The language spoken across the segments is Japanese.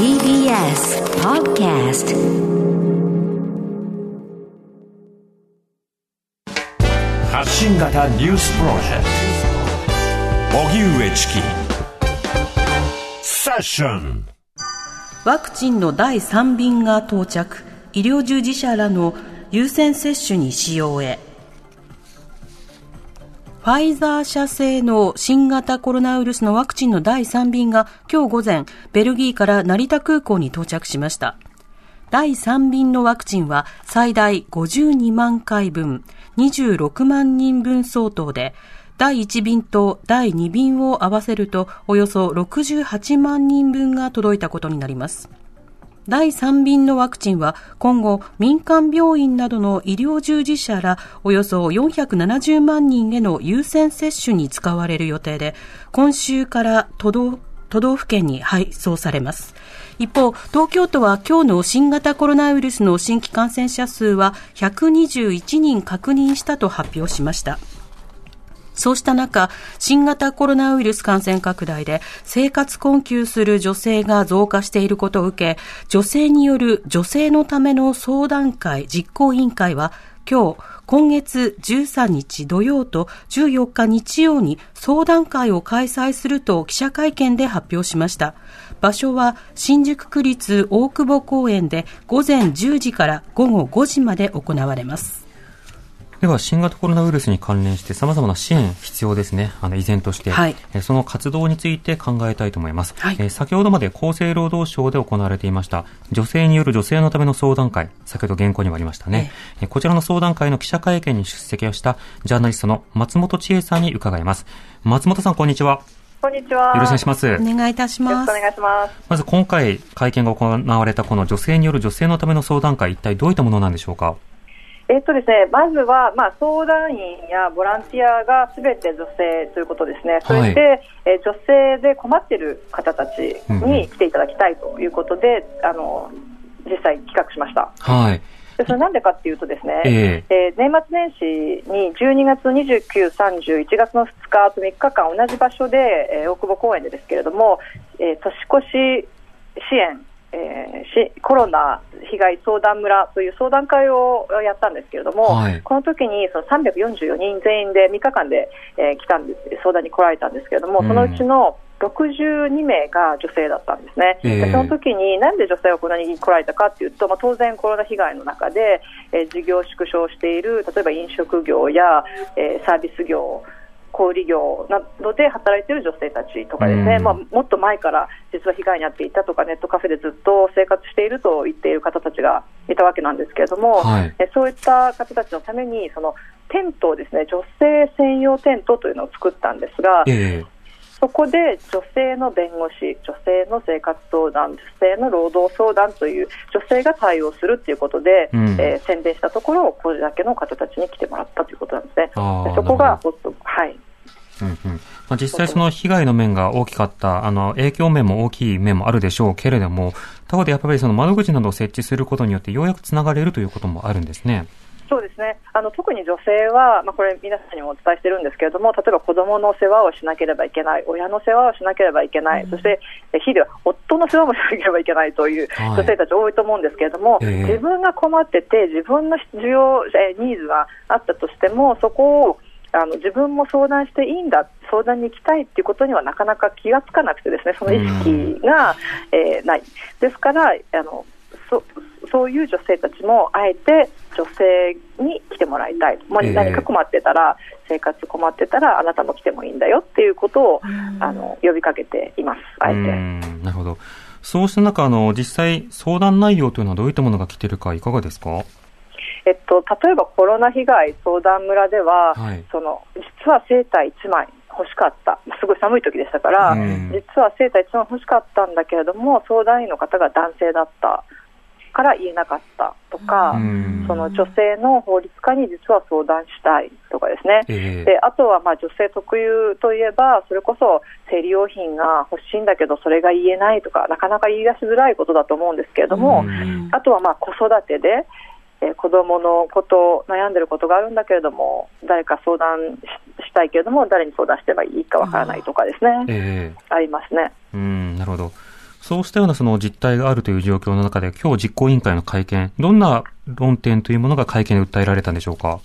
TBS Podcast. 発信型ニュースプロジェクト。荻上チキ。セッション。ワクチンの第3便が到着。医療従事者らの優先接種に使用へファイザー社製の新型コロナウイルスのワクチンの第3便が今日午前、ベルギーから成田空港に到着しました。第3便のワクチンは最大52万回分、26万人分相当で、第1便と第2便を合わせるとおよそ68万人分が届いたことになります。第3便のワクチンは今後民間病院などの医療従事者らおよそ470万人への優先接種に使われる予定で今週から都道都道府県に配送されます。一方、東京都は今日の新型コロナウイルスの新規感染者数は121人確認したと発表しました。そうした中、新型コロナウイルス感染拡大で生活困窮する女性が増加していることを受け、女性による女性のための相談会実行委員会は今日、今月13日土曜と14日日曜に相談会を開催すると記者会見で発表しました。場所は新宿区立大久保公園で午前10時から午後5時まで行われます。では、新型コロナウイルスに関連して様々な支援必要ですね。あの、依然として、はい、その活動について考えたいと思います。はい、え先ほどまで厚生労働省で行われていました、女性による女性のための相談会、先ほど原稿にもありましたね。えこちらの相談会の記者会見に出席をしたジャーナリストの松本千恵さんに伺います。松本さん、こんにちは。こんにちは。よろしくお願いします。お願いいたします。よろしくお願いします。まず今回会見が行われたこの女性による女性のための相談会、一体どういったものなんでしょうか？えっとですね、まずは、まあ、相談員やボランティアがすべて女性ということですね、そして、はい、え女性で困っている方たちに来ていただきたいということで、うん、あの実際企画しました。はい。でそれなんでかっていうとですね、えー、えー、年末年始に12月29、30、1月の2日と3日間同じ場所で、えー、大久保公園でですけれども、えー、年越し支援えー、コロナ被害相談村という相談会をやったんですけれども、はい、この時にその344人全員で3日間で、えー、来たんです。相談に来られたんですけれども、そのうちの62名が女性だったんですね、えー、でその時になんで女性がこんなに来られたかというと、まあ、当然、コロナ被害の中で、えー、事業縮小している例えば飲食業や、えー、サービス業小売業などで働いている女性たちとかですね、まあ、もっと前から実は被害に遭っていたとかネットカフェでずっと生活していると言っている方たちがいたわけなんですけれども、はい、そういった方たちのためにそのテントをですね女性専用テントというのを作ったんですが、えー、そこで女性の弁護士、女性の生活相談、女性の労働相談という女性が対応するということで、うん、えー、宣伝したところ、これだけの方たちに来てもらったということなんですね。そこがはい。うんうん。まあ、実際その被害の面が大きかった、あの、影響面も大きい面もあるでしょうけれども、他方でやっぱりその窓口などを設置することによってようやくつながれるということもあるんですね。そうですね。あの特に女性は、まあ、これ、皆さんにもお伝えしてるんですけれども例えば子どもの世話をしなければいけない親の世話をしなければいけない、うん、そして日々は夫の世話もしなければいけないという女性たち多いと思うんですけれども、はい、自分が困ってて自分の需要、えニーズがあったとしてもそこをあの自分も相談していいんだ、相談に行きたいっていうことにはなかなか気がつかなくてですね、その意識が、えー、ない。ですから、あのそそういう女性たちもあえて女性に来てもらいたい、もう何か困ってたら、生活困ってたらあなたも来てもいいんだよっていうことをあの呼びかけています、あえて。なるほどそうした中あの、実際、相談内容というのはどういったものが来ているか、いかがですか？えっと、例えばコロナ被害相談村では、はい、その実はセーター1枚欲しかった、すごい寒い時でしたから、実はセーター1枚欲しかったんだけれども、相談員の方が男性だったから言えなかったとか、その女性の法律家に実は相談したいとかですね、えー、であとはまあ女性特有といえば、それこそ生理用品が欲しいんだけど、それが言えないとか、なかなか言い出しづらいことだと思うんですけれども、あとはまあ子育てで、えー、子供のこと悩んでることがあるんだけれども誰か相談したいけれども誰に相談してばいいかわからないとかですね、えー、ありますね。うんなるほどそうしたようなその実態があるという状況の中で、今日実行委員会の会見、どんな論点というものが会見で訴えられたんでしょうか？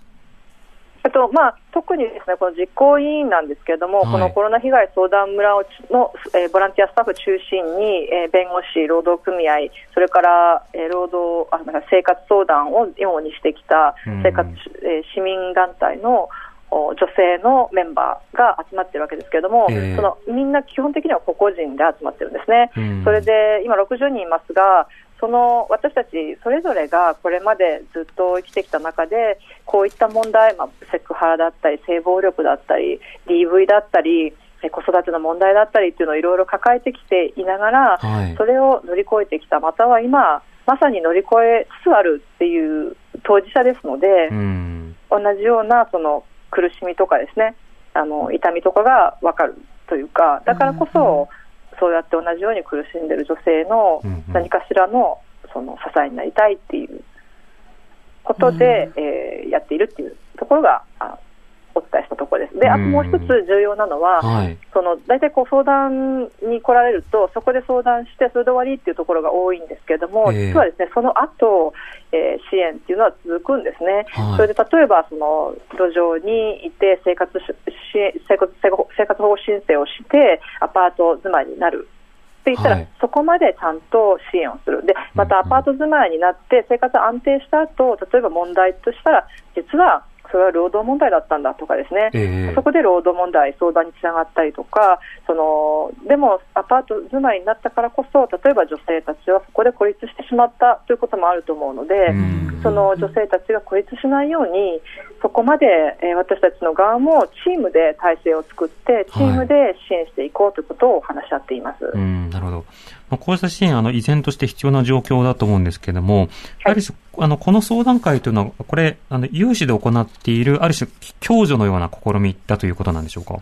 えっとまあ、特にですねこの実行委員なんですけれども、はい、このコロナ被害相談村の、えー、ボランティアスタッフ中心に、えー、弁護士、労働組合、それから、えー、労働あ生活相談を主にしてきた生活、えー、市民団体の女性のメンバーが集まってるわけですけれども、えー、そのみんな基本的には個々人で集まってるんですね。それで今60人いますが、その私たちそれぞれがこれまでずっと生きてきた中でこういった問題、まあ、セクハラだったり性暴力だったり DV だったり子育ての問題だったりっていうのをいろいろ抱えてきていながら、はい、それを乗り越えてきたまたは今まさに乗り越えつつあるっていう当事者ですので、同じようなその苦しみとかですねあの痛みとかが分かるというかだからこそ、そうやって同じように苦しんでいる女性の何かしらのその支えになりたいっていうことで、うん、えー、やっているっていうところがあお伝えしたところです。で、あともう一つ重要なのは、はい、その大体こう相談に来られると、そこで相談して、それで終わりっていうところが多いんですけれども、えー、実はですね、その後、えー、支援っていうのは続くんですね。はい、それで例えば、その路上にいて生活し生活生活保護申請をして、アパート住まいになる。って言ったら、はい、そこまでちゃんと支援をする、でまたアパート住まいになって、生活安定した後例えば問題としたら、実はそれは労働問題だったんだとかですね、えー、そこで労働問題、相談につながったりとか、そのでもアパート住まいになったからこそ、例えば女性たちはそこで孤立してしまったということもあると思うので、その女性たちが孤立しないように、そこまで、えー、私たちの側もチームで体制を作って、チームで支援していこうということを話し合っています。はい、なるほどまあ、こうした支援、あの、依然として必要な状況だと思うんですけれども、ある種、あの、この相談会というのは、これ、あの、有志で行っている、ある種、共助のような試みだということなんでしょうか？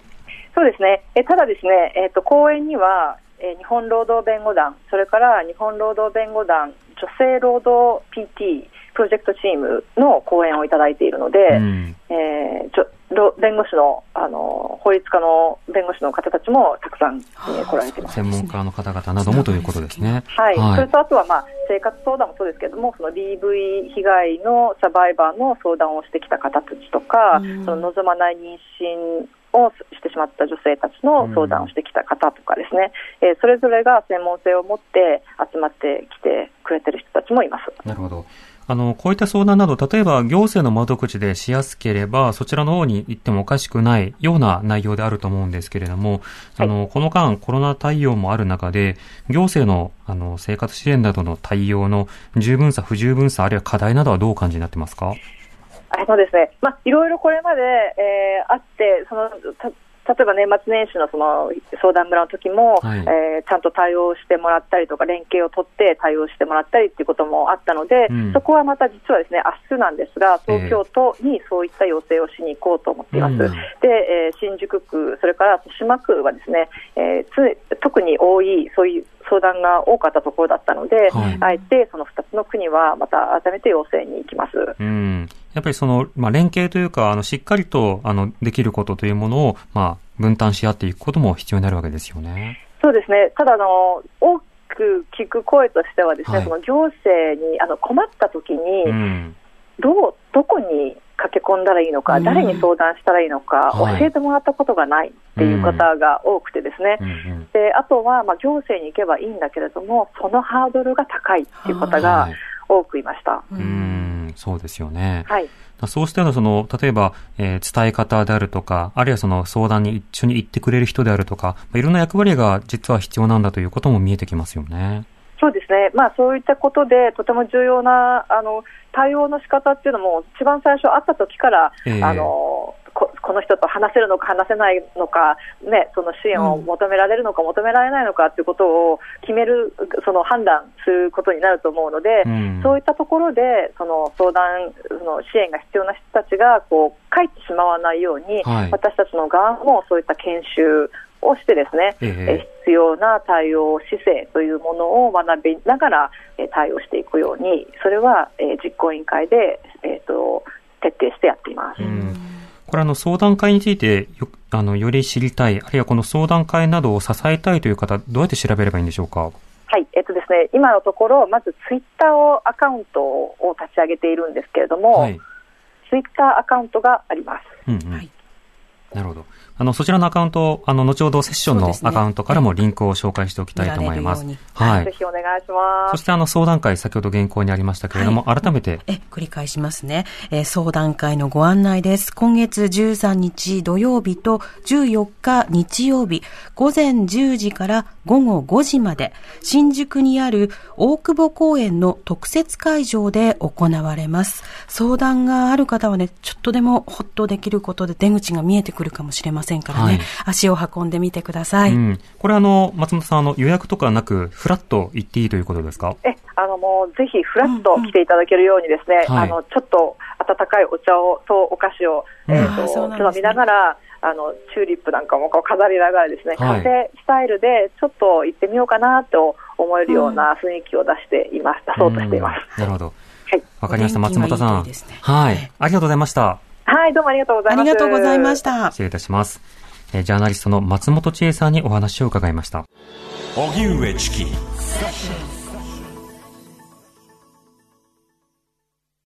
そうですね。えただですね、えっ、ー、と、講演には、え日本労働弁護団、それから日本労働弁護団女性労働 PT プロジェクトチームの講演をいただいているので、うん、えー、ちょ弁護士のあの法律家の弁護士の方たちもたくさん、えー、来られてます専門家の方々などもということですね。はい、はい、それとあとは、まあ、生活相談もそうですけれども、その DV 被害のサバイバーの相談をしてきた方たちとか、うん、その望まない妊娠をしてしまった女性たちの相談をしてきた方とかですね、うん、えー、それぞれが専門性を持って集まってきてくれてる人たちもいます。なるほど。あの、こういった相談など、例えば行政の窓口でしやすければ、そちらの方に行ってもおかしくないような内容であると思うんですけれども、あの、この間コロナ対応もある中で、行政の、あの、生活支援などの対応の十分さ、不十分さ、あるいは課題などはどう感じになってますか？あのですね、まあ、いろいろこれまで、えー、あって、その、例えば年末年始のその相談村の時も、はい、えー、ちゃんと対応してもらったりとか、連携を取って対応してもらったりっていうこともあったので、うん、そこはまた実はですね明日なんですが、東京都にそういった要請をしに行こうと思っています。で、えー、新宿区、それから豊島区はですね、えー、つ特に多い、そういう相談が多かったところだったので、はい、あえてその2つの国はまた改めて要請に行きます。うんやっぱりその、まあ、連携というか、あの、しっかりと、あの、できることというものを、まあ、分担し合っていくことも必要になるわけですよね。そうですね。ただ、あの、大きく聞く声としてはですね、はい、その行政に、あの、困った時に、うん、どう、どこに駆け込んだらいいのか、誰に相談したらいいのか、教えてもらったことがないっていう方が多くてですね、であとは、まあ、行政に行けばいいんだけれども、そのハードルが高いっていう方が多くいました。うんそうですよね。はい。そうしたようなその、例えば、えー、伝え方であるとか、あるいはその相談に一緒に行ってくれる人であるとか、いろんな役割が実は必要なんだということも見えてきますよね。そうですね、まあ、そういったことで、とても重要なあの対応の仕方っていうのも、一番最初、会った時から、えー、あのここの人と話せるのか話せないのか、ね、その支援を求められるのか求められないのかということを決める、その判断することになると思うので、うん、そういったところでその相談、その支援が必要な人たちがこう帰ってしまわないように、はい、私たちの側もそういった研修をしてですね、え必要な対応姿勢というものを学びながら、え対応していくように、それは、え実行委員会で、えーと、徹底してやっています。これあの相談会についてよあのより知りたい、あるいはこの相談会などを支えたいという方、どうやって調べればいいんでしょうか？はい、えっとですね、今のところ、まずツイッターをアカウントを立ち上げているんですけれども、はい、ツイッターアカウントがあります。うんうん、はいなるほど。あの、そちらのアカウント、あの、後ほどセッションのアカウントからもリンクを紹介しておきたいと思います。ね、はい。ぜひお願いします。そしてあの、相談会、先ほど原稿にありましたけれども、はい、改めて。え、繰り返しますね。えー、相談会のご案内です。今月13日土曜日と14日日曜日、午前10時から午後5時まで、新宿にある大久保公園の特設会場で行われます。相談がある方はね、ちょっとでもほっとできることで出口が見えてくるかもしれませんからね、はい、足を運んでみてください。うん、これあの、松本さん、あの、予約とかなく、フラット行っていいということですか？え、あの、もう、ぜひ、フラット来ていただけるようにですね、うんうん、あの、ちょっと、温かいお茶を、とお菓子を、えっ、ー、と、つまみながら、あのチューリップなんかもこう飾りながらですね、カフェスタイルでちょっと行ってみようかなと思えるような雰囲気を出しています、出そうとしています。なるほど。はい。わかりました、松本さん。いいね、はい。ありがとうございました。はい、どうもありがとうございます。ありがとうございました。失礼いたします。えー、ジャーナリストの松本千恵さんにお話を伺いました。荻上チキ。